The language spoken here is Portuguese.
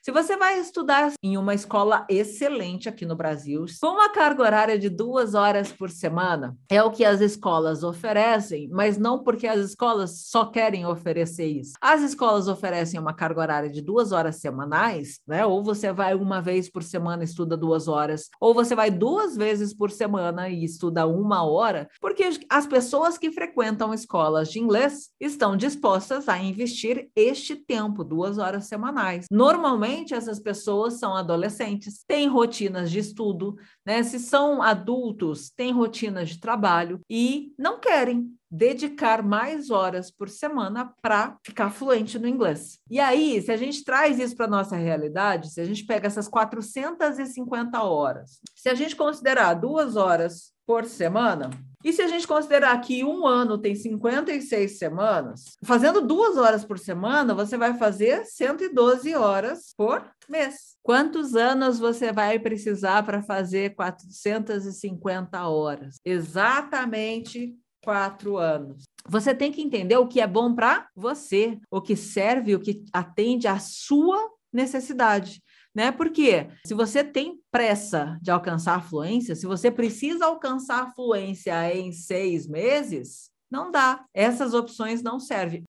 Se você vai estudar em uma escola excelente aqui no Brasil, com uma carga horária de duas horas por semana, é o que as escolas oferecem, mas não porque as escolas só querem oferecer isso. As escolas oferecem uma carga horária de duas horas semanais, né? Ou você vai uma vez por semana e estuda duas horas, ou você vai duas vezes por semana e estuda uma hora, porque as pessoas que frequentam escolas de inglês estão dispostas a investir este tempo, duas horas semanais. Normalmente, essas pessoas são adolescentes, têm rotinas de estudo, né? Se são adultos, têm rotinas de trabalho e não querem dedicar mais horas por semana para ficar fluente no inglês. E aí, se a gente traz isso para nossa realidade, se a gente pega essas 450 horas, se a gente considerar duas horas por semana, e se a gente considerar que um ano tem 56 semanas, fazendo duas horas por semana, você vai fazer 112 horas por mês. Quantos anos você vai precisar para fazer 450 horas? Exatamente quatro anos. Você tem que entender o que é bom para você, o que serve, o que atende à sua necessidade. Né? Porque se você tem pressa de alcançar a fluência, se você precisa alcançar a fluência em seis meses, não dá. Essas opções não servem.